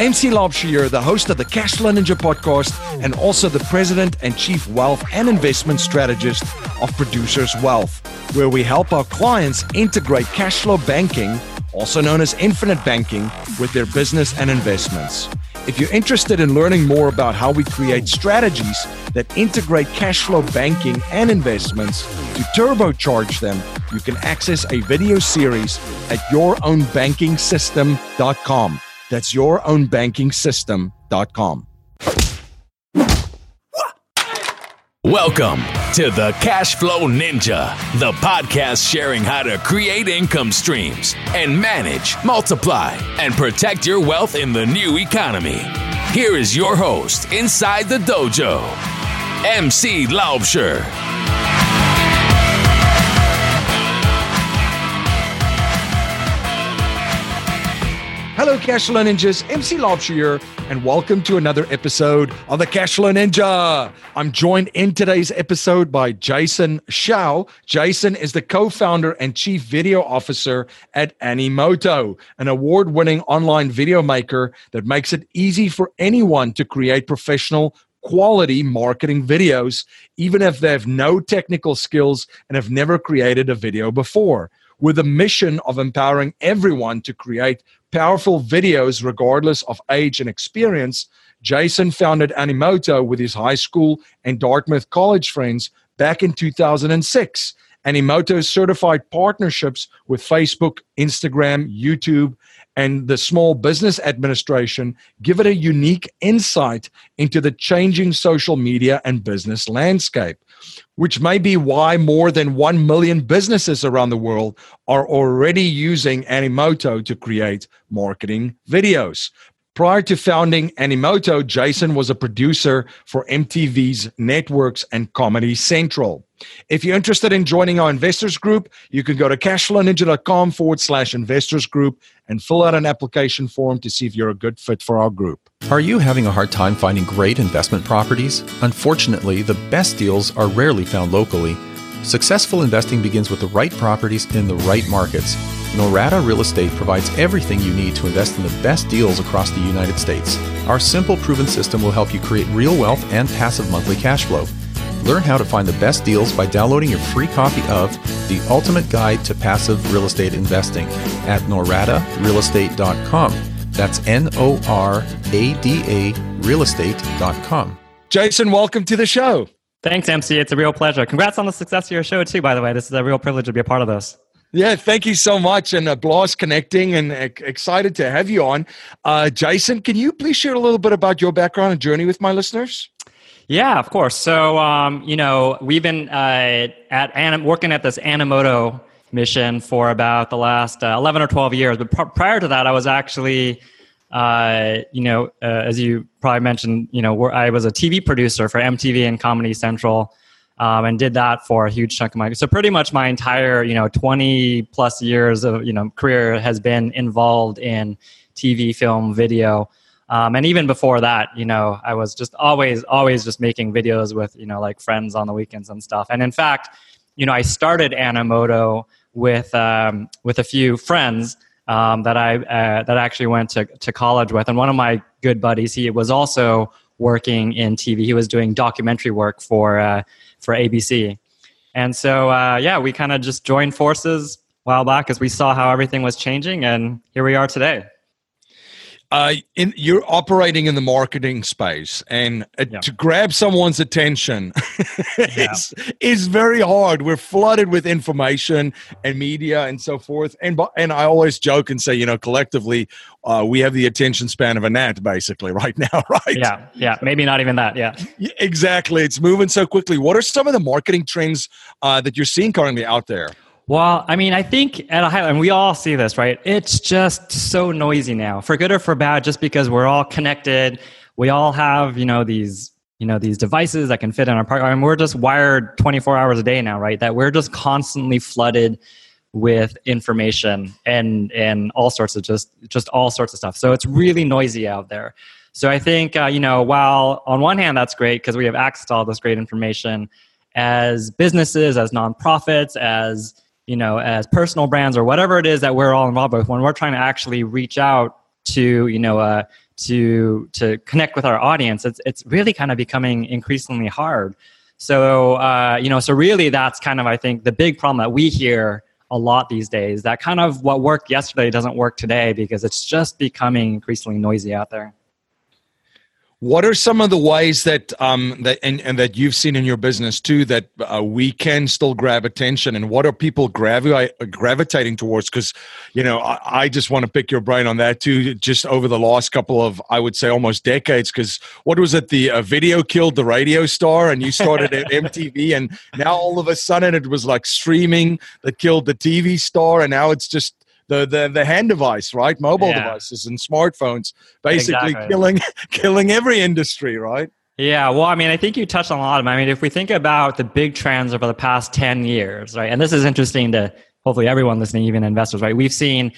MC Laubscher, the host of the Cashflow Ninja podcast and also the president and chief wealth and investment strategist of Producers Wealth, where we help our clients integrate cash flow banking, also known as infinite banking, with their business and investments. If you're interested in learning more about how we create strategies that integrate cash flow banking and investments to turbocharge them, you can access a video series at yourownbankingsystem.com. That's your own banking yourownbankingsystem.com. Welcome to the Cash Flow Ninja, the podcast sharing how to create income streams and manage, multiply, and protect your wealth in the new economy. Here is your host inside the dojo, MC Laubscher. Hello, Cashflow Ninjas. MC here, and welcome to another episode of the Cashflow Ninja. I'm joined in today's episode by Jason Hsiao. Jason is the co-founder and chief video officer at Animoto, an award-winning online video maker that makes it easy for anyone to create professional quality marketing videos, even if they have no technical skills and have never created a video before with a mission of empowering everyone to create powerful videos regardless of age and experience, Jason founded Animoto with his high school and Dartmouth college friends back in 2006. Animoto's certified partnerships with Facebook, Instagram, YouTube, and the Small Business Administration give it a unique insight into the changing social media and business landscape which may be why more than 1 million businesses around the world are already using Animoto to create marketing videos. Prior to founding Animoto, Jason was a producer for MTV's Networks and Comedy Central. If you're interested in joining our investors group, you can go to cashflowninja.com forward slash investors group and fill out an application form to see if you're a good fit for our group. Are you having a hard time finding great investment properties? Unfortunately, the best deals are rarely found locally. Successful investing begins with the right properties in the right markets. Norada Real Estate provides everything you need to invest in the best deals across the United States. Our simple, proven system will help you create real wealth and passive monthly cash flow. Learn how to find the best deals by downloading your free copy of The Ultimate Guide to Passive Real Estate Investing at noradarealestate.com. That's N O R A D A realestate.com. Jason, welcome to the show. Thanks, MC. It's a real pleasure. Congrats on the success of your show, too, by the way. This is a real privilege to be a part of this. Yeah, thank you so much. And a blast connecting and uh, excited to have you on. Uh, Jason, can you please share a little bit about your background and journey with my listeners? Yeah, of course. So, um, you know, we've been uh, at Anim- working at this Animoto mission for about the last uh, 11 or 12 years. But pr- prior to that, I was actually, uh, you know, uh, as you probably mentioned, you know, I was a TV producer for MTV and Comedy Central. Um, and did that for a huge chunk of my so pretty much my entire you know 20 plus years of you know career has been involved in tv film video um, and even before that, you know, I was just always, always just making videos with, you know, like friends on the weekends and stuff. And in fact, you know, I started Animoto with um, with a few friends um, that I uh, that I actually went to to college with, and one of my good buddies, he was also working in TV. He was doing documentary work for uh, for ABC, and so uh, yeah, we kind of just joined forces a while back as we saw how everything was changing, and here we are today uh, in, you're operating in the marketing space, and uh, yeah. to grab someone's attention yeah. is is very hard. We're flooded with information and media and so forth. And and I always joke and say, you know, collectively, uh, we have the attention span of a gnat, basically, right now, right? Yeah, yeah, maybe not even that. Yeah, exactly. It's moving so quickly. What are some of the marketing trends uh, that you're seeing currently out there? Well, I mean, I think at a high level, and we all see this, right? It's just so noisy now, for good or for bad, just because we're all connected. We all have, you know, these, you know, these devices that can fit in our pocket. I mean, we're just wired 24 hours a day now, right? That we're just constantly flooded with information and and all sorts of just just all sorts of stuff. So it's really noisy out there. So I think uh, you know, while on one hand that's great because we have access to all this great information, as businesses, as nonprofits, as you know, as personal brands or whatever it is that we're all involved with, when we're trying to actually reach out to you know uh, to to connect with our audience it's it's really kind of becoming increasingly hard. So uh, you know so really that's kind of i think the big problem that we hear a lot these days that kind of what worked yesterday doesn't work today because it's just becoming increasingly noisy out there what are some of the ways that um, that and, and that you've seen in your business too that uh, we can still grab attention, and what are people gravi- gravitating towards? Because you know, I, I just want to pick your brain on that too. Just over the last couple of, I would say, almost decades. Because what was it? The uh, video killed the radio star, and you started at MTV, and now all of a sudden it was like streaming that killed the TV star, and now it's just the the, the hand device, right? Mobile yeah. devices and smartphones, basically exactly. killing killing every industry, right? Yeah, well, I mean, I think you touched on a lot of them. I mean, if we think about the big trends over the past 10 years, right, and this is interesting to hopefully everyone listening, even investors, right? We've seen,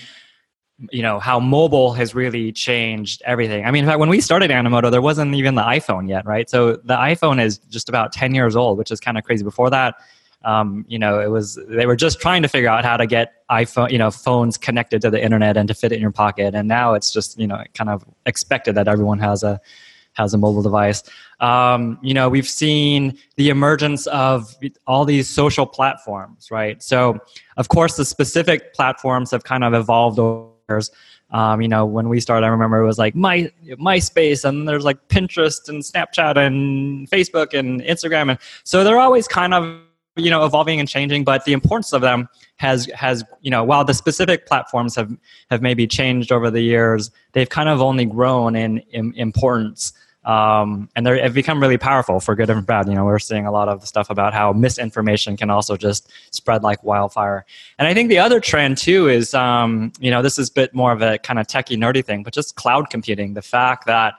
you know, how mobile has really changed everything. I mean, in fact, when we started Animoto, there wasn't even the iPhone yet, right? So the iPhone is just about 10 years old, which is kind of crazy. Before that, um, you know, it was they were just trying to figure out how to get iPhone, you know, phones connected to the internet and to fit it in your pocket. And now it's just you know kind of expected that everyone has a has a mobile device. Um, you know, we've seen the emergence of all these social platforms, right? So, of course, the specific platforms have kind of evolved over years. Um, you know, when we started, I remember it was like My MySpace, and there's like Pinterest and Snapchat and Facebook and Instagram, and so they're always kind of you know evolving and changing but the importance of them has has you know while the specific platforms have have maybe changed over the years they've kind of only grown in, in importance um, and they have become really powerful for good and bad. You know we're seeing a lot of stuff about how misinformation can also just spread like wildfire. And i think the other trend too is um, you know this is a bit more of a kind of techie nerdy thing but just cloud computing the fact that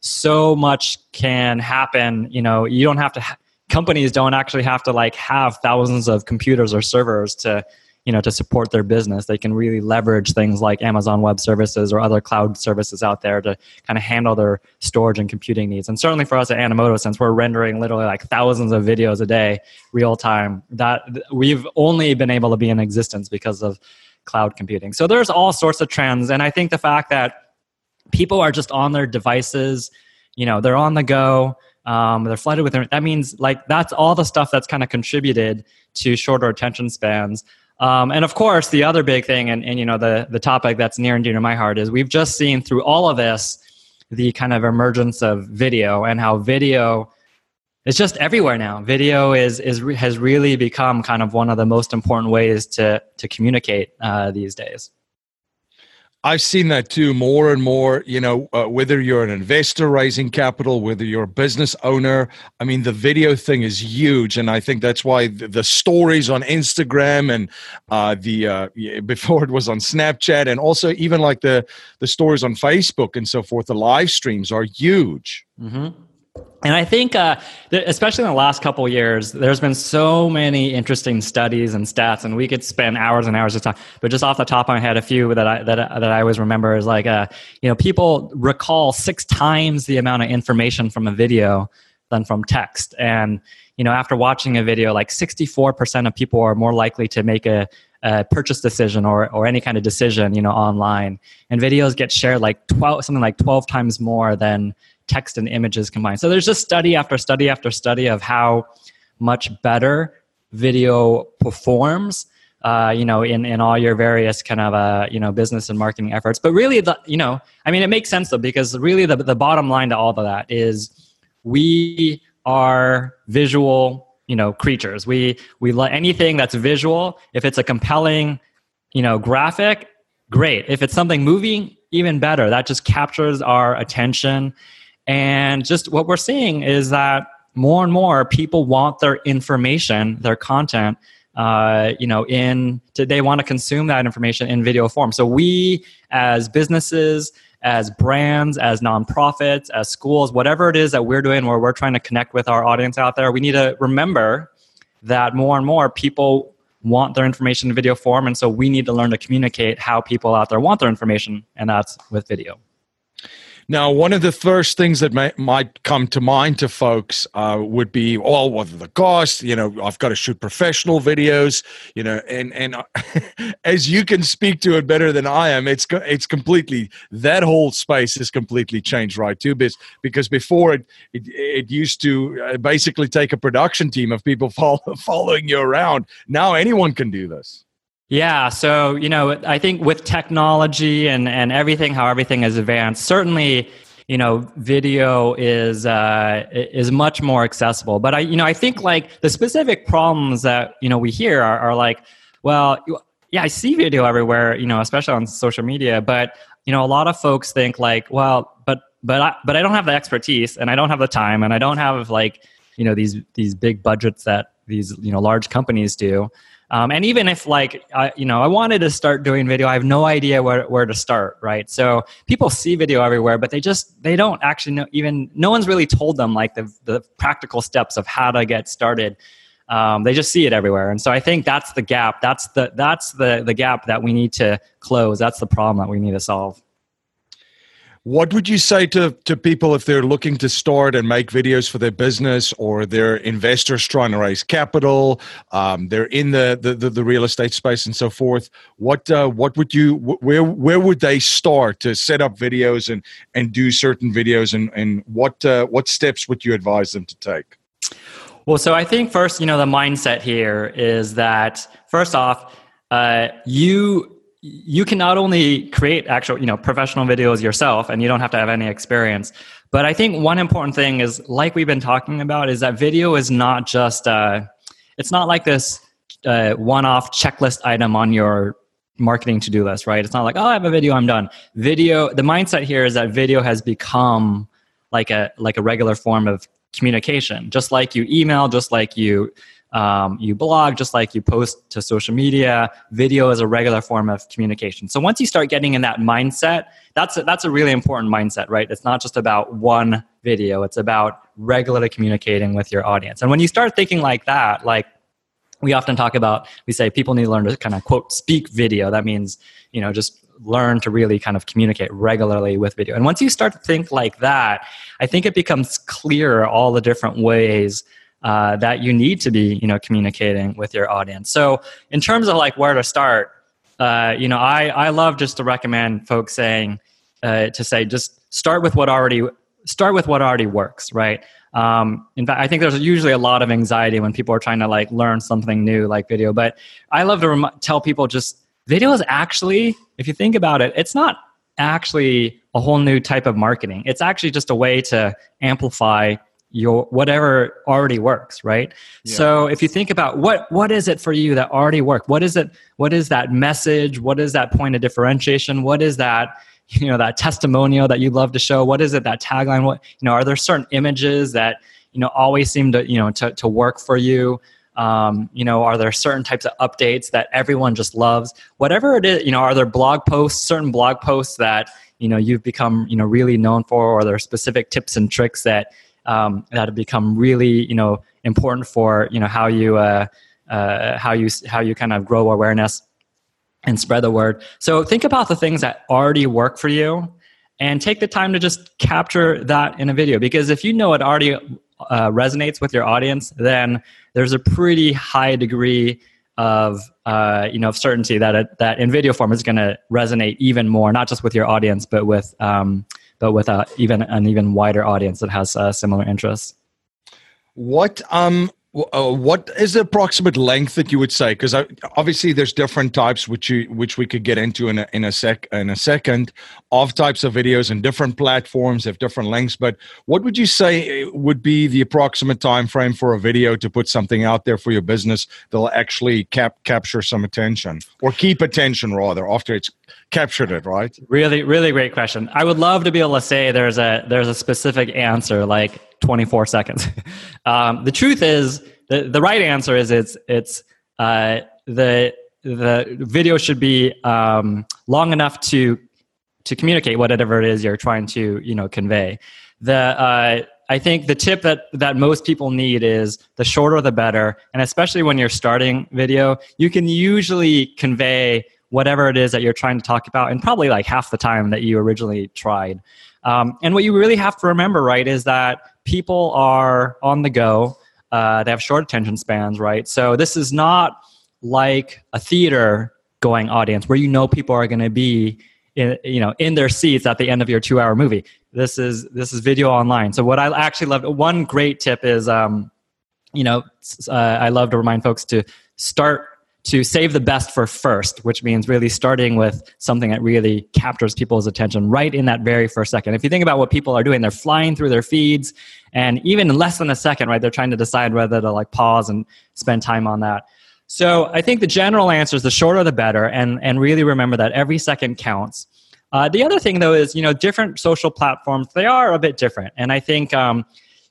so much can happen you know you don't have to ha- companies don't actually have to like have thousands of computers or servers to you know to support their business. They can really leverage things like amazon web services or other cloud services out there to kind of handle their storage and computing needs. And certainly for us at animoto since we're rendering literally like thousands of videos a day real time that we've only been able to be in existence because of cloud computing. So there's all sorts of trends and i think the fact that people are just on their devices you know they're on the go um, they're flooded with that means like that's all the stuff that's kind of contributed to shorter attention spans. Um, and of course the other big thing and, and you know the, the topic that's near and dear to my heart is we've just seen through all of this the kind of emergence of video and how video is just everywhere now. Video is, is has really become kind of one of the most important ways to to communicate uh, these days I've seen that too more and more. You know, uh, whether you're an investor raising capital, whether you're a business owner, I mean, the video thing is huge, and I think that's why the, the stories on Instagram and uh, the uh, before it was on Snapchat, and also even like the the stories on Facebook and so forth, the live streams are huge. Mm-hmm. And I think, uh, especially in the last couple years, there's been so many interesting studies and stats, and we could spend hours and hours of time. But just off the top of my head, a few that I that, that I always remember is like, uh, you know, people recall six times the amount of information from a video than from text. And you know, after watching a video, like 64% of people are more likely to make a, a purchase decision or or any kind of decision, you know, online. And videos get shared like 12, something like 12 times more than text and images combined. So there's just study after study after study of how much better video performs. Uh, you know, in, in all your various kind of uh, you know business and marketing efforts. But really, the you know, I mean, it makes sense though because really the the bottom line to all of that is we are visual you know creatures. We we let anything that's visual. If it's a compelling you know graphic, great. If it's something moving, even better. That just captures our attention and just what we're seeing is that more and more people want their information, their content, uh, you know, in they want to consume that information in video form. So we, as businesses, as brands, as nonprofits, as schools, whatever it is that we're doing, where we're trying to connect with our audience out there, we need to remember that more and more people want their information in video form, and so we need to learn to communicate how people out there want their information, and that's with video. Now, one of the first things that may, might come to mind to folks uh, would be, oh, well, the cost. You know, I've got to shoot professional videos. You know, and and as you can speak to it better than I am, it's it's completely that whole space has completely changed, right? Too, because because before it it, it used to uh, basically take a production team of people follow, following you around. Now anyone can do this. Yeah, so you know, I think with technology and and everything, how everything has advanced, certainly, you know, video is uh, is much more accessible. But I, you know, I think like the specific problems that you know we hear are, are like, well, yeah, I see video everywhere, you know, especially on social media. But you know, a lot of folks think like, well, but but I, but I don't have the expertise, and I don't have the time, and I don't have like you know these these big budgets that these you know large companies do. Um, and even if like I, you know, I wanted to start doing video, I have no idea where, where to start, right? So people see video everywhere, but they just they don't actually know. Even no one's really told them like the the practical steps of how to get started. Um, they just see it everywhere, and so I think that's the gap. That's the that's the the gap that we need to close. That's the problem that we need to solve. What would you say to, to people if they're looking to start and make videos for their business or they're investors trying to raise capital, um, they're in the, the, the, the, real estate space and so forth? What, uh, what would you, where, where would they start to set up videos and, and do certain videos and, and what, uh, what steps would you advise them to take? Well, so I think first, you know, the mindset here is that first off, uh, you you can not only create actual you know professional videos yourself and you don't have to have any experience but i think one important thing is like we've been talking about is that video is not just uh, it's not like this uh, one-off checklist item on your marketing to-do list right? It's not like oh i have a video i'm done. Video the mindset here is that video has become like a like a regular form of communication. Just like you email just like you um, you blog just like you post to social media. Video is a regular form of communication. So once you start getting in that mindset that's a, that's a really important mindset right? It's not just about one video. It's about regularly communicating with your audience. And when you start thinking like that like we often talk about we say people need to learn to kind of quote speak video. That means you know just learn to really kind of communicate regularly with video. And once you start to think like that i think it becomes clear all the different ways uh, that you need to be you know communicating with your audience. So in terms of like where to start uh, you know I, I love just to recommend folks saying uh, to say just start with what already start with what already works right? Um, in fact i think there's usually a lot of anxiety when people are trying to like learn something new like video but i love to rem- tell people just video is actually if you think about it it's not actually a whole new type of marketing. It's actually just a way to amplify your whatever already works right? Yeah. so if you think about what what is it for you that already work? What is it what is that message? What is that point of differentiation? What is that you know that testimonial that you love to show? What is it that tagline? What you know are there certain images that you know always seem to you know to, to work for you? Um, you know are there certain types of updates that everyone just loves? Whatever it is you know are there blog posts certain blog posts that you know you've become you know really known for or are there specific tips and tricks that um, that have become really you know important for you know how you uh, uh, how you how you kind of grow awareness and spread the word. So think about the things that already work for you and take the time to just capture that in a video because if you know it already uh, resonates with your audience, then there's a pretty high degree of uh, you know of certainty that it, that in video form is going to resonate even more, not just with your audience, but with um, but with a, even an even wider audience that has uh, similar interests. What um uh, what is the approximate length that you would say? Because obviously there's different types, which you which we could get into in a in a sec in a second, of types of videos and different platforms have different lengths. But what would you say uh, would be the approximate time frame for a video to put something out there for your business that'll actually cap capture some attention or keep attention rather after it's captured it? Right. Really, really great question. I would love to be able to say there's a there's a specific answer like 24 seconds. um, the truth is, the, the right answer is it's it's uh, the the video should be um, long enough to to communicate whatever it is you're trying to you know convey. The uh, I think the tip that that most people need is the shorter the better, and especially when you're starting video, you can usually convey whatever it is that you're trying to talk about in probably like half the time that you originally tried. Um, and what you really have to remember, right, is that people are on the go. Uh, they have short attention spans, right? So this is not like a theater going audience where you know people are going to be in, you know in their seats at the end of your two hour movie this is this is video online so what i actually love one great tip is um, you know uh, i love to remind folks to start to save the best for first which means really starting with something that really captures people's attention right in that very first second if you think about what people are doing they're flying through their feeds and even in less than a second right they're trying to decide whether to like pause and spend time on that so I think the general answer is the shorter the better, and and really remember that every second counts. Uh, the other thing though is you know different social platforms they are a bit different, and I think um,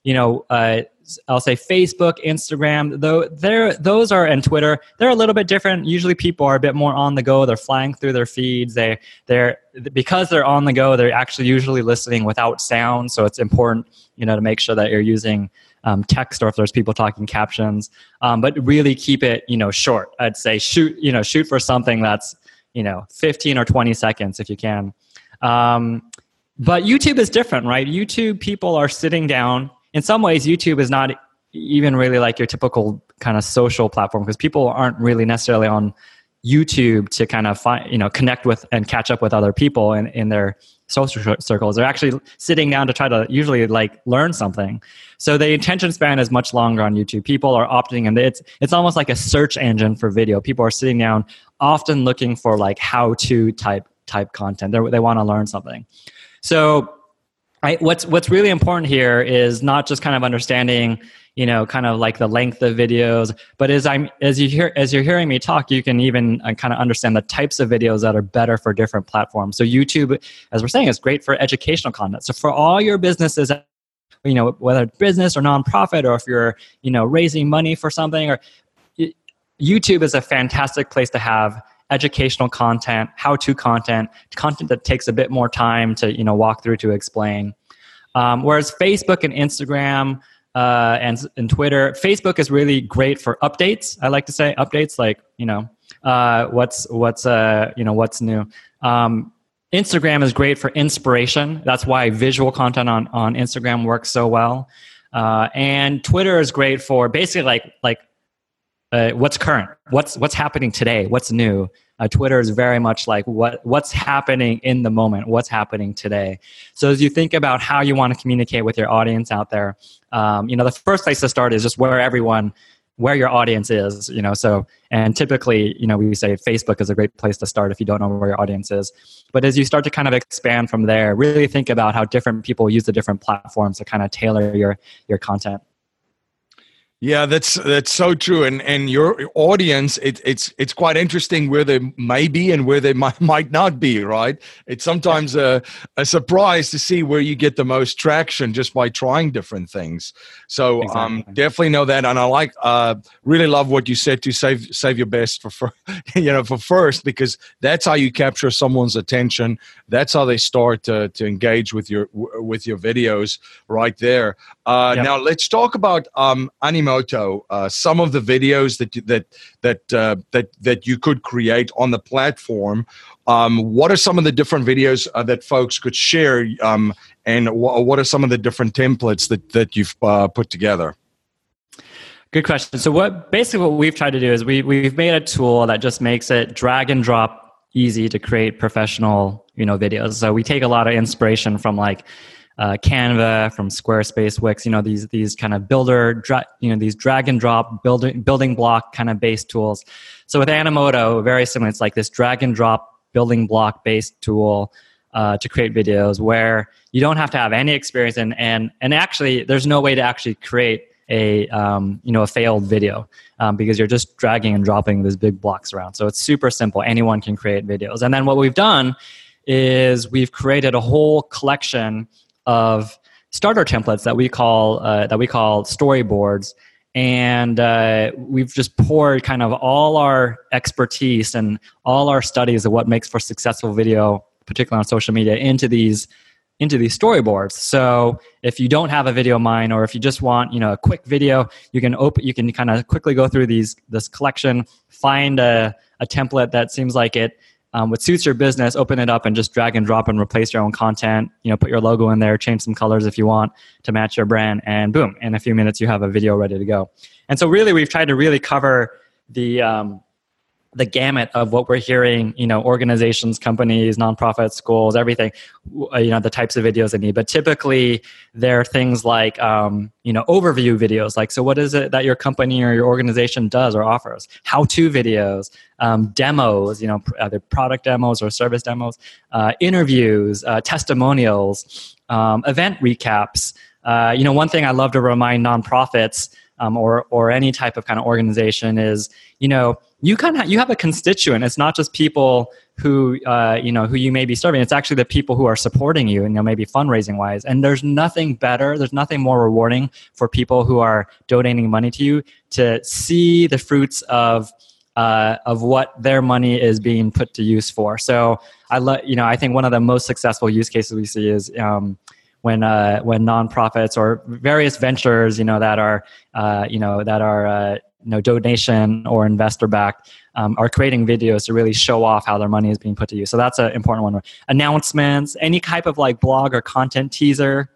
you know uh, I'll say Facebook, Instagram, though they're those are and Twitter they're a little bit different. Usually people are a bit more on the go. They're flying through their feeds. They they're because they're on the go. They're actually usually listening without sound, so it's important you know to make sure that you're using um, text or if there's people talking captions um, but really keep it you know short i'd say shoot you know shoot for something that's you know 15 or 20 seconds if you can um, but youtube is different right youtube people are sitting down in some ways youtube is not even really like your typical kind of social platform because people aren't really necessarily on YouTube to kind of find, you know, connect with and catch up with other people in, in their social circles. They're actually sitting down to try to usually like learn something. So the attention span is much longer on YouTube. People are opting and it's it's almost like a search engine for video. People are sitting down often looking for like how to type type content. They're, they want to learn something. So I, what's what's really important here is not just kind of understanding you know kind of like the length of videos but as i'm as you hear as you're hearing me talk you can even uh, kind of understand the types of videos that are better for different platforms. So youtube as we're saying is great for educational content. So for all your businesses you know whether it's business or nonprofit or if you're you know raising money for something or youtube is a fantastic place to have educational content how to content content that takes a bit more time to you know walk through to explain um, whereas facebook and instagram uh, and and Twitter. Facebook is really great for updates. I like to say updates, like you know uh, what's what's uh, you know what's new. Um, Instagram is great for inspiration. That's why visual content on on Instagram works so well. Uh, and Twitter is great for basically like like uh, what's current, what's what's happening today, what's new. Uh, Twitter is very much like what what's happening in the moment, what's happening today. So as you think about how you want to communicate with your audience out there, um, you know, the first place to start is just where everyone, where your audience is. You know, so and typically, you know, we say Facebook is a great place to start if you don't know where your audience is. But as you start to kind of expand from there, really think about how different people use the different platforms to kind of tailor your your content. Yeah, that's that's so true. And and your audience, it, it's it's quite interesting where they may be and where they might might not be. Right? It's sometimes a a surprise to see where you get the most traction just by trying different things. So um, exactly. um, definitely know that. And I like uh, really love what you said to save save your best for, for you know for first because that's how you capture someone's attention. That's how they start to to engage with your with your videos right there. Uh, yep. Now let's talk about um, Uh, some of the videos that that that uh, that that you could create on the platform. Um, what are some of the different videos uh, that folks could share, um, and wh- what are some of the different templates that that you've uh, put together? Good question. So what basically what we've tried to do is we we've made a tool that just makes it drag and drop easy to create professional you know videos. So we take a lot of inspiration from like uh, Canva, from Squarespace, Wix, you know, these these kind of builder, dra- you know, these drag and drop building building block kind of based tools. So with Animoto, very similar. It's like this drag and drop building block based tool uh, to create videos where you don't have to have any experience and and and actually, there's no way to actually create a um, you know a failed video um, because you're just dragging and dropping these big blocks around. So it's super simple. Anyone can create videos. And then what we've done is we've created a whole collection of starter templates that we call uh, that we call storyboards. And uh, we've just poured kind of all our expertise and all our studies of what makes for successful video particularly on social media into these into these storyboards. So if you don't have a video mine or if you just want you know a quick video you can open you can kind of quickly go through these this collection find a, a template that seems like it um, what suits your business, open it up and just drag and drop and replace your own content. You know, put your logo in there, change some colors if you want to match your brand, and boom, in a few minutes you have a video ready to go. And so, really, we've tried to really cover the um, the gamut of what we're hearing, you know, organizations, companies, nonprofits, schools, everything, uh, you know, the types of videos they need. But typically, there are things like, um, you know, overview videos. Like, so what is it that your company or your organization does or offers? How-to videos, um, demos, you know, either product demos or service demos, uh, interviews, uh, testimonials, um, event recaps. Uh, you know, one thing I love to remind nonprofits um, or or any type of kind of organization is, you know you kind of you have a constituent. It's not just people who uh, you know who you may be serving. It's actually the people who are supporting you, and you know maybe fundraising wise. And there's nothing better. There's nothing more rewarding for people who are donating money to you to see the fruits of uh, of what their money is being put to use for. So I love you know I think one of the most successful use cases we see is. Um, when uh, when nonprofits or various ventures, you know, that are uh, you know that are uh, you know, donation or investor backed um, are creating videos to really show off how their money is being put to use. So that's an important one. Announcements, any type of like blog or content teaser.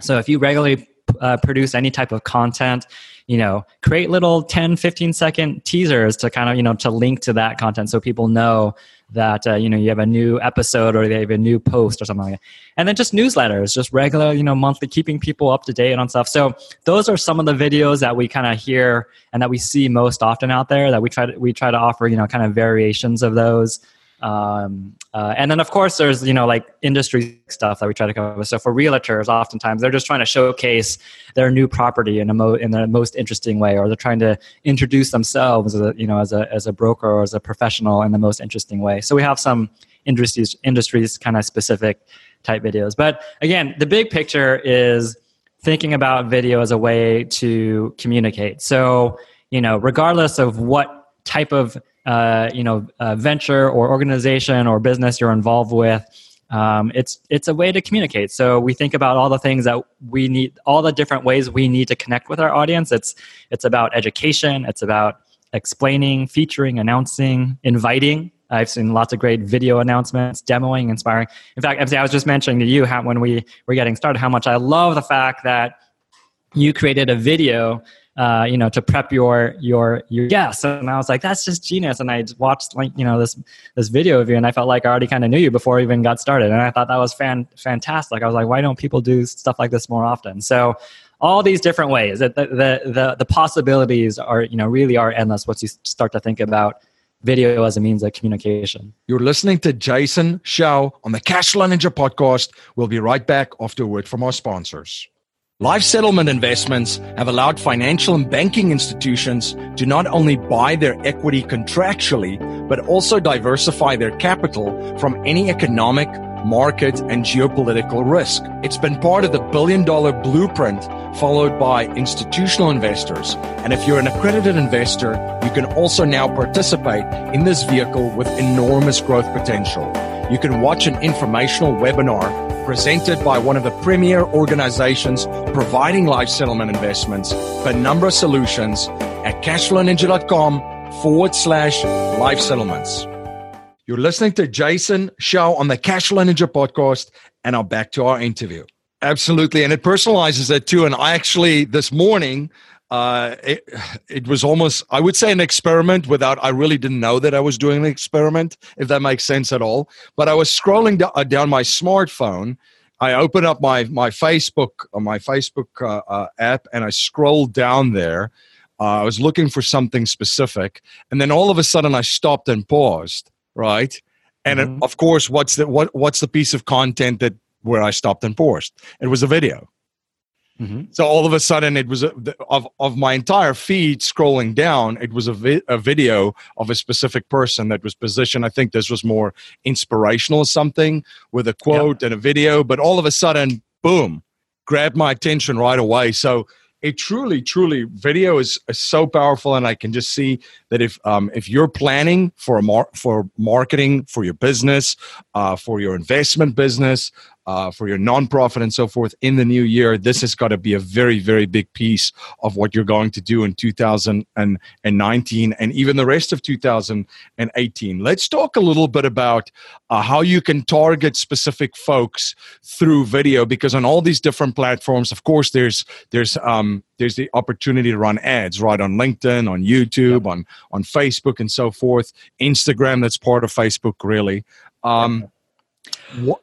So if you regularly uh, produce any type of content, you know, create little 10, 15 second teasers to kind of, you know, to link to that content so people know that uh, you know you have a new episode or they have a new post or something like that. And then just newsletters just regular you know monthly keeping people up to date on stuff. So those are some of the videos that we kind of hear and that we see most often out there that we try to we try to offer you know kind of variations of those um, uh, and then of course there's you know like industry stuff that we try to cover. So for realtors, oftentimes they're just trying to showcase their new property in a mo- in the most interesting way, or they're trying to introduce themselves, as a, you know, as a as a broker or as a professional in the most interesting way. So we have some industries industries kind of specific type videos. But again, the big picture is thinking about video as a way to communicate. So you know, regardless of what type of uh, you know uh, venture or organization or business you're involved with um, it's it's a way to communicate. So we think about all the things that we need all the different ways we need to connect with our audience. It's it's about education it's about explaining featuring announcing inviting. I've seen lots of great video announcements, demoing, inspiring. In fact, I was just mentioning to you how when we were getting started, how much I love the fact that you created a video uh, you know, to prep your your your guests. And I was like, that's just genius. And I watched like you know this this video of you, and I felt like I already kind of knew you before I even got started. And I thought that was fan fantastic. I was like, why don't people do stuff like this more often? So all these different ways that the, the the possibilities are you know really are endless once you start to think about video as a means of communication. You're listening to Jason Hsiao on the Cash Ninja podcast. We'll be right back after a word from our sponsors. Life settlement investments have allowed financial and banking institutions to not only buy their equity contractually, but also diversify their capital from any economic, market, and geopolitical risk. It's been part of the billion dollar blueprint followed by institutional investors. And if you're an accredited investor, you can also now participate in this vehicle with enormous growth potential. You can watch an informational webinar presented by one of the premier organizations providing life settlement investments, Penumbra Solutions, at cashflowninja.com forward slash life settlements. You're listening to Jason Hsiao on the Cashflow Ninja podcast, and now back to our interview. Absolutely. And it personalizes it too. And I actually, this morning, uh, it, it was almost i would say an experiment without i really didn't know that i was doing an experiment if that makes sense at all. But i was scrolling do- uh, down my smartphone. I opened up my my facebook uh, my facebook uh, uh, app and i scrolled down there. Uh, i was looking for something specific and then all of a sudden i stopped and paused right? And mm-hmm. it, of course what's the what what's the piece of content that where i stopped and paused? It was a video Mm-hmm. So all of a sudden, it was a, of of my entire feed scrolling down. It was a, vi- a video of a specific person that was positioned. I think this was more inspirational or something with a quote yep. and a video. But all of a sudden, boom, grabbed my attention right away. So it truly, truly, video is, is so powerful, and I can just see that if um, if you're planning for a mar- for marketing for your business, uh, for your investment business, uh, for your nonprofit and so forth in the new year, this has got to be a very, very big piece of what you're going to do in 2019 and even the rest of 2018. Let's talk a little bit about uh, how you can target specific folks through video, because on all these different platforms, of course, there's there's um, there's the opportunity to run ads right on LinkedIn, on YouTube, on on Facebook, and so forth. Instagram, that's part of Facebook, really. Um,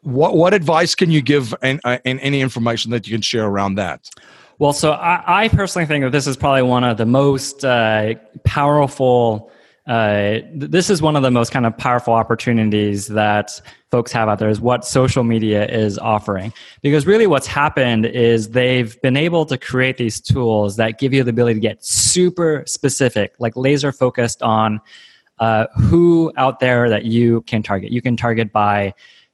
what, what, advice can you give and, uh, and any information that you can share around that? Well, so I, I personally think that this is probably one of the most uh, powerful. Uh, this is one of the most kind of powerful opportunities that folks have out there is what social media is offering. Because really, what's happened is they've been able to create these tools that give you the ability to get super specific, like laser focused on uh, who out there that you can target. You can target by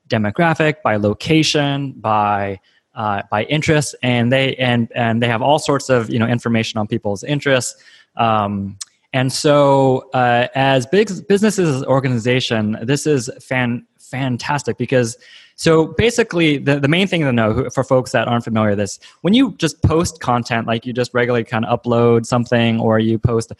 demographic, by location, by uh, by interest, and they and and they have all sorts of you know information on people's interests. Um, and so, uh, as big businesses organization, this is fan fantastic because so basically the, the main thing to know for folks that aren't familiar with this when you just post content like you just regularly kind of upload something or you post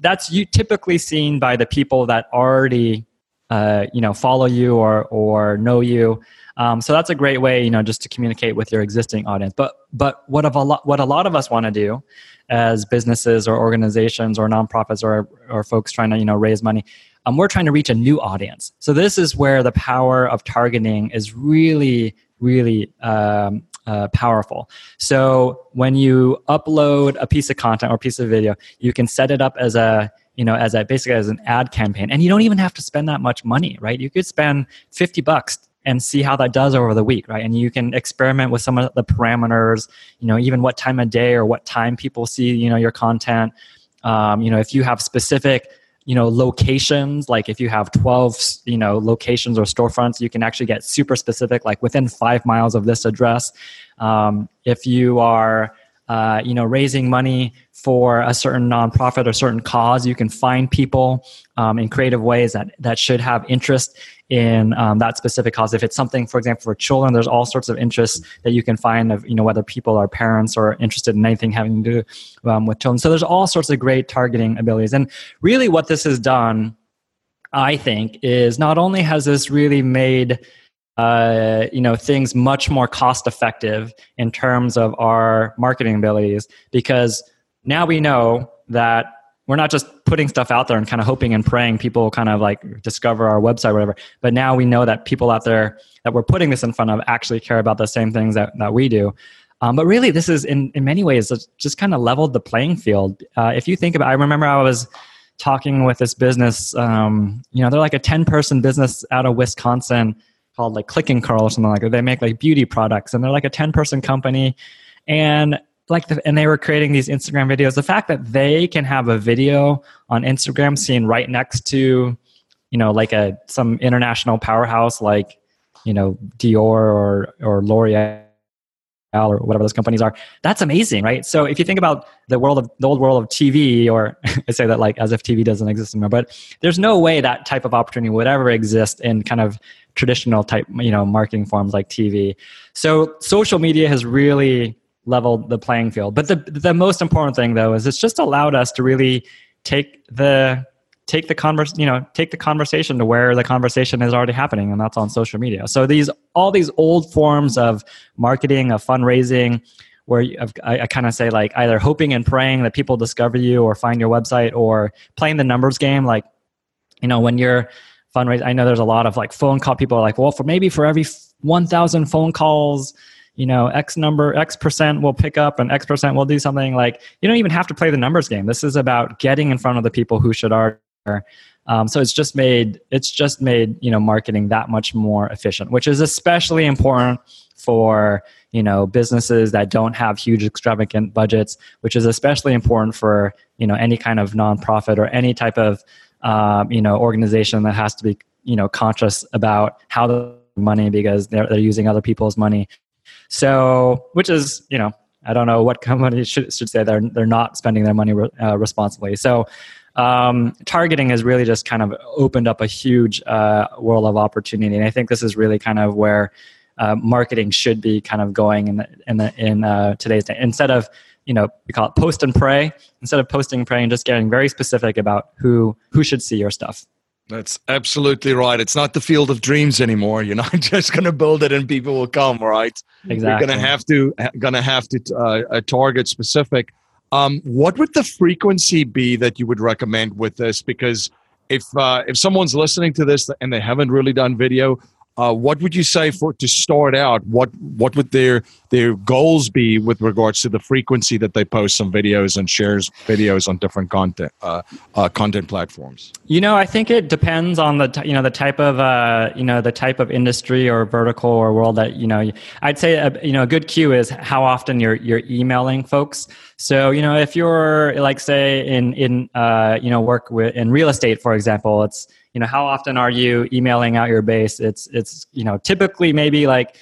that's you typically seen by the people that already uh, you know follow you or or know you. Um, so that's a great way, you know, just to communicate with your existing audience. But but what of a lot what a lot of us want to do as businesses or organizations or nonprofits or or folks trying to you know raise money, um, we're trying to reach a new audience. So this is where the power of targeting is really really um, uh, powerful. So when you upload a piece of content or piece of video, you can set it up as a you know as a basically as an ad campaign. And you don't even have to spend that much money right? You could spend 50 bucks and see how that does over the week right? And you can experiment with some of the parameters you know even what time of day or what time people see you know your content. Um, you know if you have specific you know locations like if you have 12 you know locations or storefronts you can actually get super specific like within five miles of this address um, if you are uh, you know, raising money for a certain nonprofit or certain cause. You can find people um, in creative ways that that should have interest in um, that specific cause. If it's something, for example, for children, there's all sorts of interests that you can find of you know whether people are parents or interested in anything having to do um, with children. So there's all sorts of great targeting abilities, and really, what this has done, I think, is not only has this really made uh, you know things much more cost effective in terms of our marketing abilities because now we know that we're not just putting stuff out there and kind of hoping and praying people kind of like discover our website or whatever but now we know that people out there that we're putting this in front of actually care about the same things that, that we do um, but really this is in, in many ways just kind of leveled the playing field uh, if you think about i remember i was talking with this business um, you know they're like a 10 person business out of wisconsin called like Click and Curl or something like that. They make like beauty products and they're like a 10 person company. And like the, and they were creating these Instagram videos. The fact that they can have a video on Instagram seen right next to, you know, like a some international powerhouse like, you know, Dior or or L'Oreal or whatever those companies are. That's amazing, right? So if you think about the world of the old world of TV, or I say that like as if TV doesn't exist anymore, but there's no way that type of opportunity would ever exist in kind of traditional type you know marketing forms like tv so social media has really leveled the playing field but the the most important thing though is it's just allowed us to really take the take the converse you know take the conversation to where the conversation is already happening and that's on social media so these all these old forms of marketing of fundraising where I, I kind of say like either hoping and praying that people discover you or find your website or playing the numbers game like you know when you're fundraising I know there's a lot of like phone call. People are like, well, for maybe for every 1,000 phone calls, you know, X number, X percent will pick up and X percent will do something. Like, you don't even have to play the numbers game. This is about getting in front of the people who should are. Um, so it's just made it's just made you know marketing that much more efficient, which is especially important for you know businesses that don't have huge extravagant budgets, which is especially important for you know any kind of nonprofit or any type of um, you know organization that has to be you know conscious about how the money because they're they're using other people's money. So, which is you know I don't know what company should should say they're they're not spending their money uh, responsibly. So. Um, targeting has really just kind of opened up a huge uh, world of opportunity, and I think this is really kind of where uh, marketing should be kind of going in the, in the, in uh, today's day instead of you know we call it post and pray instead of posting and praying just getting very specific about who who should see your stuff that's absolutely right. It's not the field of dreams anymore. You're not just going to build it and people will come, right? Exactly. You're going to have to going to have to uh, uh, target specific. Um, what would the frequency be that you would recommend with this? Because if uh, if someone's listening to this and they haven't really done video, uh, what would you say for to start out? What what would their their goals be with regards to the frequency that they post some videos and shares videos on different content uh, uh, content platforms? You know, I think it depends on the t- you know the type of uh, you know the type of industry or vertical or world that you know. I'd say a, you know a good cue is how often you're you're emailing folks. So you know if you're like say in in uh, you know work with in real estate for example, it's you know how often are you emailing out your base? It's it's you know typically maybe like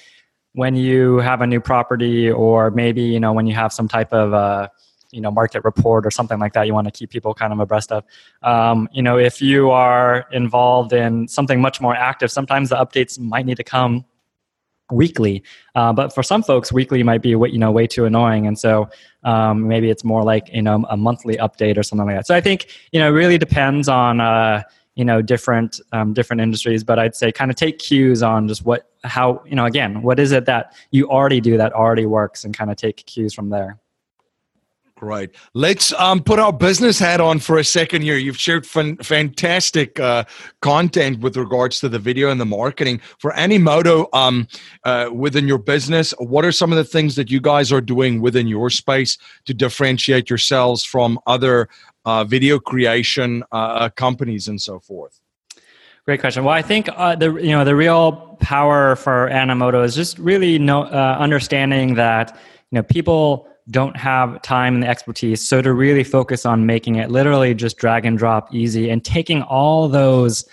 when you have a new property or maybe you know when you have some type of uh, you know market report or something like that you want to keep people kind of abreast of. Um, you know if you are involved in something much more active sometimes the updates might need to come weekly. Uh, but for some folks weekly might be what you know way too annoying. And so um, maybe it's more like you know a monthly update or something like that. So i think you know it really depends on uh, you know different um, different industries but i'd say kind of take cues on just what how you know again what is it that you already do that already works and kind of take cues from there Right. Let's um, put our business hat on for a second here. You've shared fan- fantastic uh, content with regards to the video and the marketing for Animoto um, uh, within your business. What are some of the things that you guys are doing within your space to differentiate yourselves from other uh, video creation uh, companies and so forth? Great question. Well, I think uh, the you know the real power for Animoto is just really know, uh, understanding that you know people don't have time and the expertise. So to really focus on making it literally just drag and drop easy and taking all those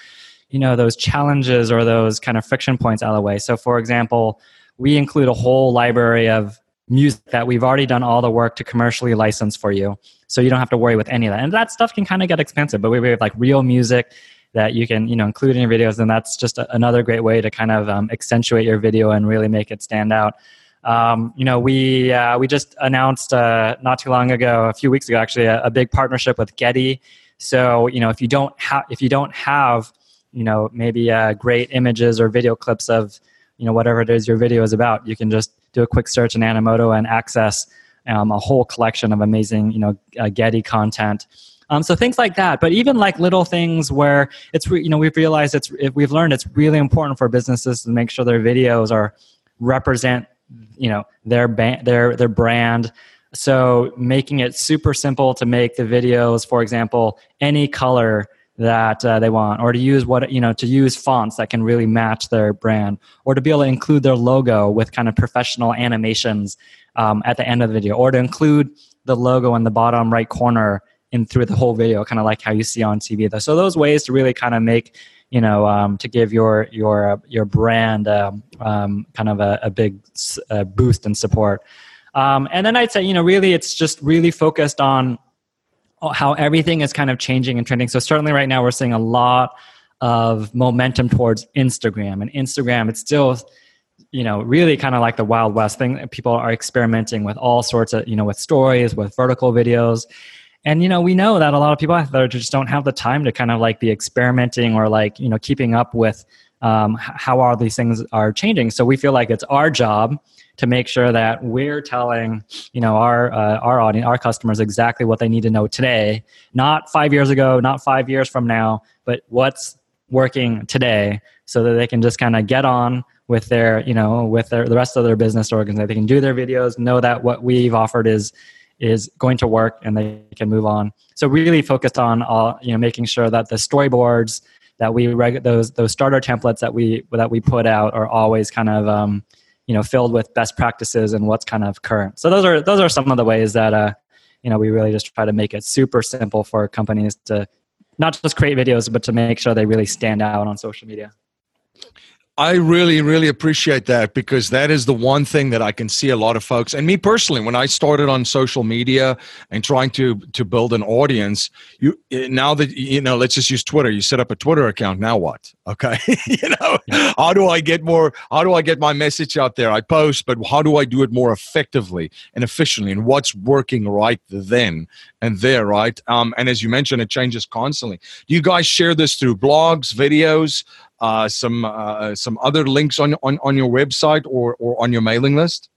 you know those challenges or those kind of friction points out of the way. So for example, we include a whole library of music that we've already done all the work to commercially license for you so you don't have to worry with any of that and that stuff can kind of get expensive but we have like real music that you can you know include in your videos and that's just a, another great way to kind of um, accentuate your video and really make it stand out um, you know we uh, we just announced uh, not too long ago a few weeks ago actually a, a big partnership with getty. So you know if you don't have if you don't have you know maybe uh, great images or video clips of you know whatever it is your video is about you can just do a quick search in animoto and access um, a whole collection of amazing you know uh, getty content. Um, so things like that. But even like little things where it's re- you know we've realized it's we've learned it's really important for businesses to make sure their videos are represent you know their ba- their their brand. So making it super simple to make the videos for example any color that uh, they want or to use what you know to use fonts that can really match their brand or to be able to include their logo with kind of professional animations um, at the end of the video or to include the logo in the bottom right corner in through the whole video kind of like how you see on tv so those ways to really kind of make you know um, to give your your uh, your brand um, um, kind of a, a big boost and support um, and then i'd say you know really it's just really focused on how everything is kind of changing and trending. So certainly right now we're seeing a lot of momentum towards Instagram and Instagram. It's still, you know, really kind of like the wild west thing. People are experimenting with all sorts of, you know, with stories, with vertical videos. And you know, we know that a lot of people out there just don't have the time to kind of like be experimenting or like you know keeping up with um, how all these things are changing. So we feel like it's our job to make sure that we're telling you know our uh, our audience our customers exactly what they need to know today not five years ago not five years from now but what's working today so that they can just kind of get on with their you know with their, the rest of their business organization they can do their videos know that what we've offered is is going to work and they can move on. So really focused on all you know making sure that the storyboards that we reg- those those starter templates that we that we put out are always kind of um, you know filled with best practices and what's kind of current. So those are those are some of the ways that uh, you know we really just try to make it super simple for companies to not just create videos but to make sure they really stand out on social media I really, really appreciate that because that is the one thing that I can see a lot of folks, and me personally, when I started on social media and trying to to build an audience, you now that you know, let's just use Twitter. You set up a Twitter account. Now what? Okay, you know, yeah. how do I get more? How do I get my message out there? I post, but how do I do it more effectively and efficiently? And what's working right then and there, right? Um, and as you mentioned, it changes constantly. Do you guys share this through blogs, videos? Uh, some uh, some other links on, on on your website or or on your mailing list?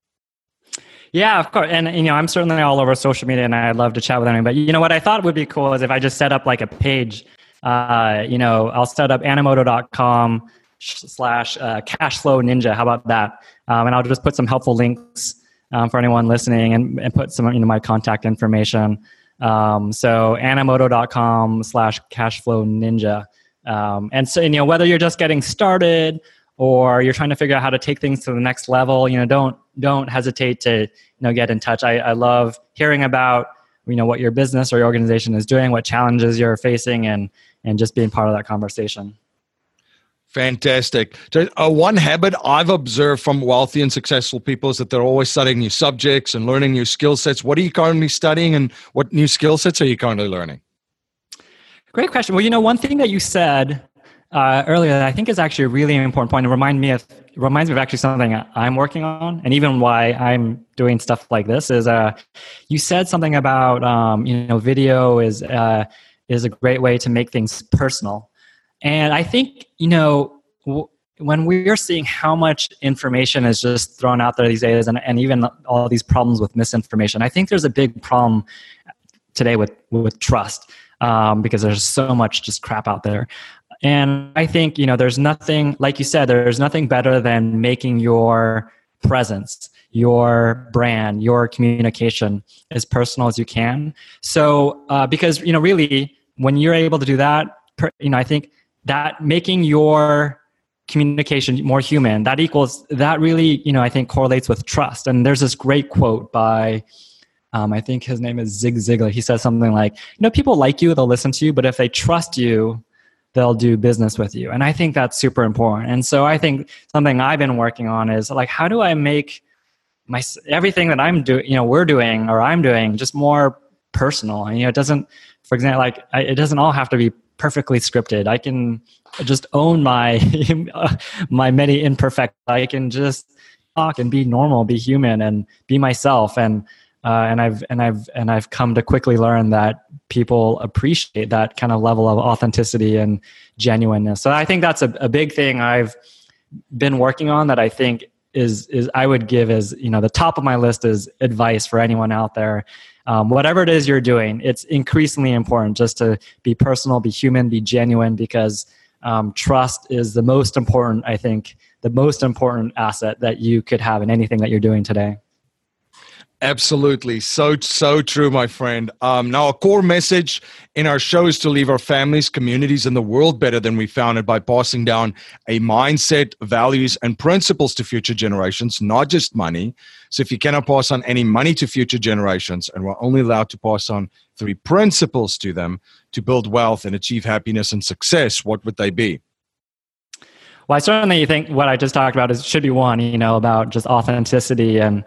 Yeah, of course. And you know, I'm certainly all over social media, and I'd love to chat with anyone. But you know, what I thought would be cool is if I just set up like a page. Uh, you know, I'll set up animoto.com slash uh, cashflow ninja. How about that? Um, and I'll just put some helpful links um, for anyone listening, and, and put some you know my contact information. Um, so animoto.com slash cashflow ninja. Um, and so, you know, whether you're just getting started or you're trying to figure out how to take things to the next level, you know, don't don't hesitate to you know get in touch. I, I love hearing about you know what your business or your organization is doing, what challenges you're facing, and and just being part of that conversation. Fantastic. Uh, one habit I've observed from wealthy and successful people is that they're always studying new subjects and learning new skill sets. What are you currently studying, and what new skill sets are you currently learning? Great question. Well, you know, one thing that you said uh, earlier that I think is actually a really important point. It remind me of reminds me of actually something I'm working on, and even why I'm doing stuff like this is. Uh, you said something about um, you know video is uh, is a great way to make things personal, and I think you know. W- when we're seeing how much information is just thrown out there these days and, and even all these problems with misinformation i think there's a big problem today with with trust um, because there's so much just crap out there. And I think, you know, there's nothing, like you said, there's nothing better than making your presence, your brand, your communication as personal as you can. So, uh, because, you know, really, when you're able to do that, you know, I think that making your communication more human, that equals, that really, you know, I think correlates with trust. And there's this great quote by, um, I think his name is Zig Ziglar. He says something like, you know, people like you, they'll listen to you, but if they trust you, they'll do business with you. And I think that's super important. And so I think something I've been working on is like, how do I make my everything that I'm doing, you know, we're doing or I'm doing just more personal? And you know, it doesn't, for example, like I, it doesn't all have to be perfectly scripted. I can just own my my many imperfect. I can just talk and be normal, be human, and be myself. And uh, and I've and I've and I've come to quickly learn that people appreciate that kind of level of authenticity and genuineness. So I think that's a, a big thing I've been working on that I think is is I would give as you know the top of my list is advice for anyone out there. Um, whatever it is you're doing, it's increasingly important just to be personal, be human, be genuine, because um, trust is the most important. I think the most important asset that you could have in anything that you're doing today. Absolutely. So, so true, my friend. Um, now, a core message in our show is to leave our families, communities, and the world better than we found it by passing down a mindset, values, and principles to future generations, not just money. So, if you cannot pass on any money to future generations and we're only allowed to pass on three principles to them to build wealth and achieve happiness and success, what would they be? Well, I certainly think what I just talked about is should be one, you know, about just authenticity and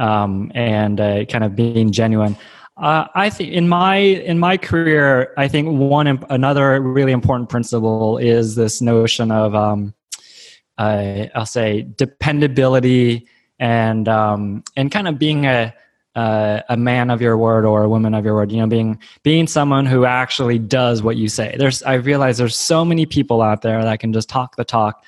um, and uh, kind of being genuine. Uh, I think in my in my career, I think one another really important principle is this notion of um, uh, I'll say dependability and um, and kind of being a uh, a man of your word or a woman of your word. You know, being being someone who actually does what you say. There's I realize there's so many people out there that can just talk the talk,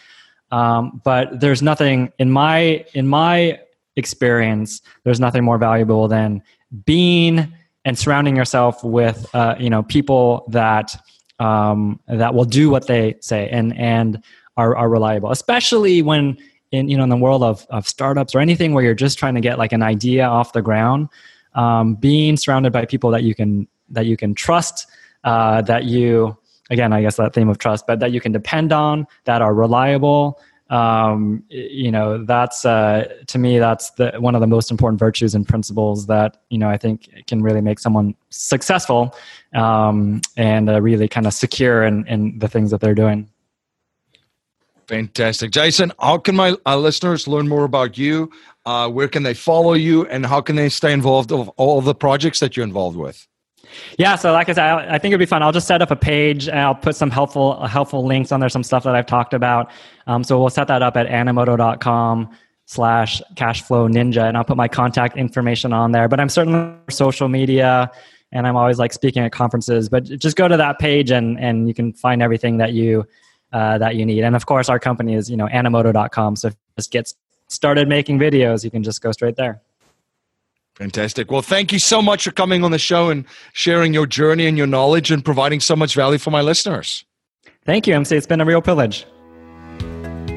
um, but there's nothing in my in my experience, there's nothing more valuable than being and surrounding yourself with uh, you know people that um, that will do what they say and and are, are reliable, especially when in you know in the world of, of startups or anything where you're just trying to get like an idea off the ground. Um, being surrounded by people that you can that you can trust, uh, that you again, I guess that theme of trust, but that you can depend on, that are reliable, um, you know that's uh, to me that's the, one of the most important virtues and principles that you know i think can really make someone successful um, and uh, really kind of secure in, in the things that they're doing Fantastic. Jason, how can my uh, listeners learn more about you? Uh, where can they follow you and how can they stay involved of all the projects that you're involved with? Yeah, so like I said, I, think it'd be fun. I'll just set up a page and I'll put some helpful helpful links on there, some stuff that I've talked about. Um, so we'll set that up at animoto.com slash cashflow ninja and I'll put my contact information on there. But I'm certainly social media and I'm always like speaking at conferences. But just go to that page and and you can find everything that you uh, that you need. And of course, our company is you know animoto.com. So if you just get started making videos, you can just go straight there. Fantastic. Well, thank you so much for coming on the show and sharing your journey and your knowledge and providing so much value for my listeners. Thank you, MC. It's been a real privilege.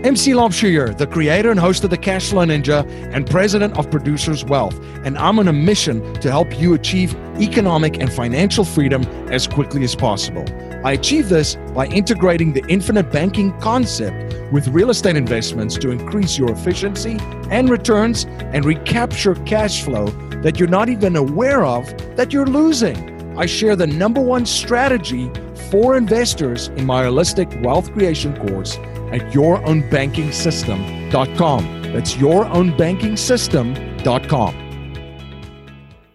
MC Laubscher, the creator and host of the Cashflow Ninja and president of Producers Wealth, and I'm on a mission to help you achieve economic and financial freedom as quickly as possible. I achieve this by integrating the infinite banking concept with real estate investments to increase your efficiency and returns and recapture cash flow that you're not even aware of that you're losing. I share the number one strategy for investors in my holistic wealth creation course at yourownbankingsystem.com. That's yourownbankingsystem.com.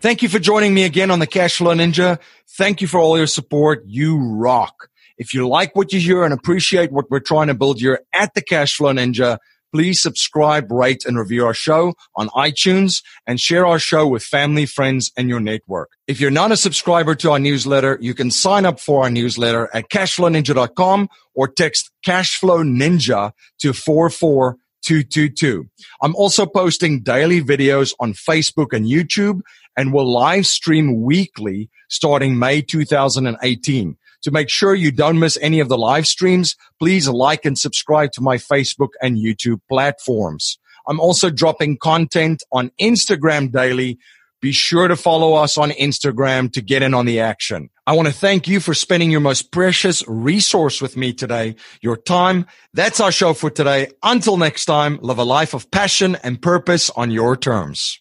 Thank you for joining me again on the Cashflow Ninja. Thank you for all your support. You rock. If you like what you hear and appreciate what we're trying to build here at the Cashflow Ninja, please subscribe, rate, and review our show on iTunes and share our show with family, friends, and your network. If you're not a subscriber to our newsletter, you can sign up for our newsletter at cashflowninja.com or text cashflow ninja to 44222. I'm also posting daily videos on Facebook and YouTube and will live stream weekly starting May 2018. To make sure you don't miss any of the live streams, please like and subscribe to my Facebook and YouTube platforms. I'm also dropping content on Instagram daily. Be sure to follow us on Instagram to get in on the action. I want to thank you for spending your most precious resource with me today, your time. That's our show for today. Until next time, live a life of passion and purpose on your terms.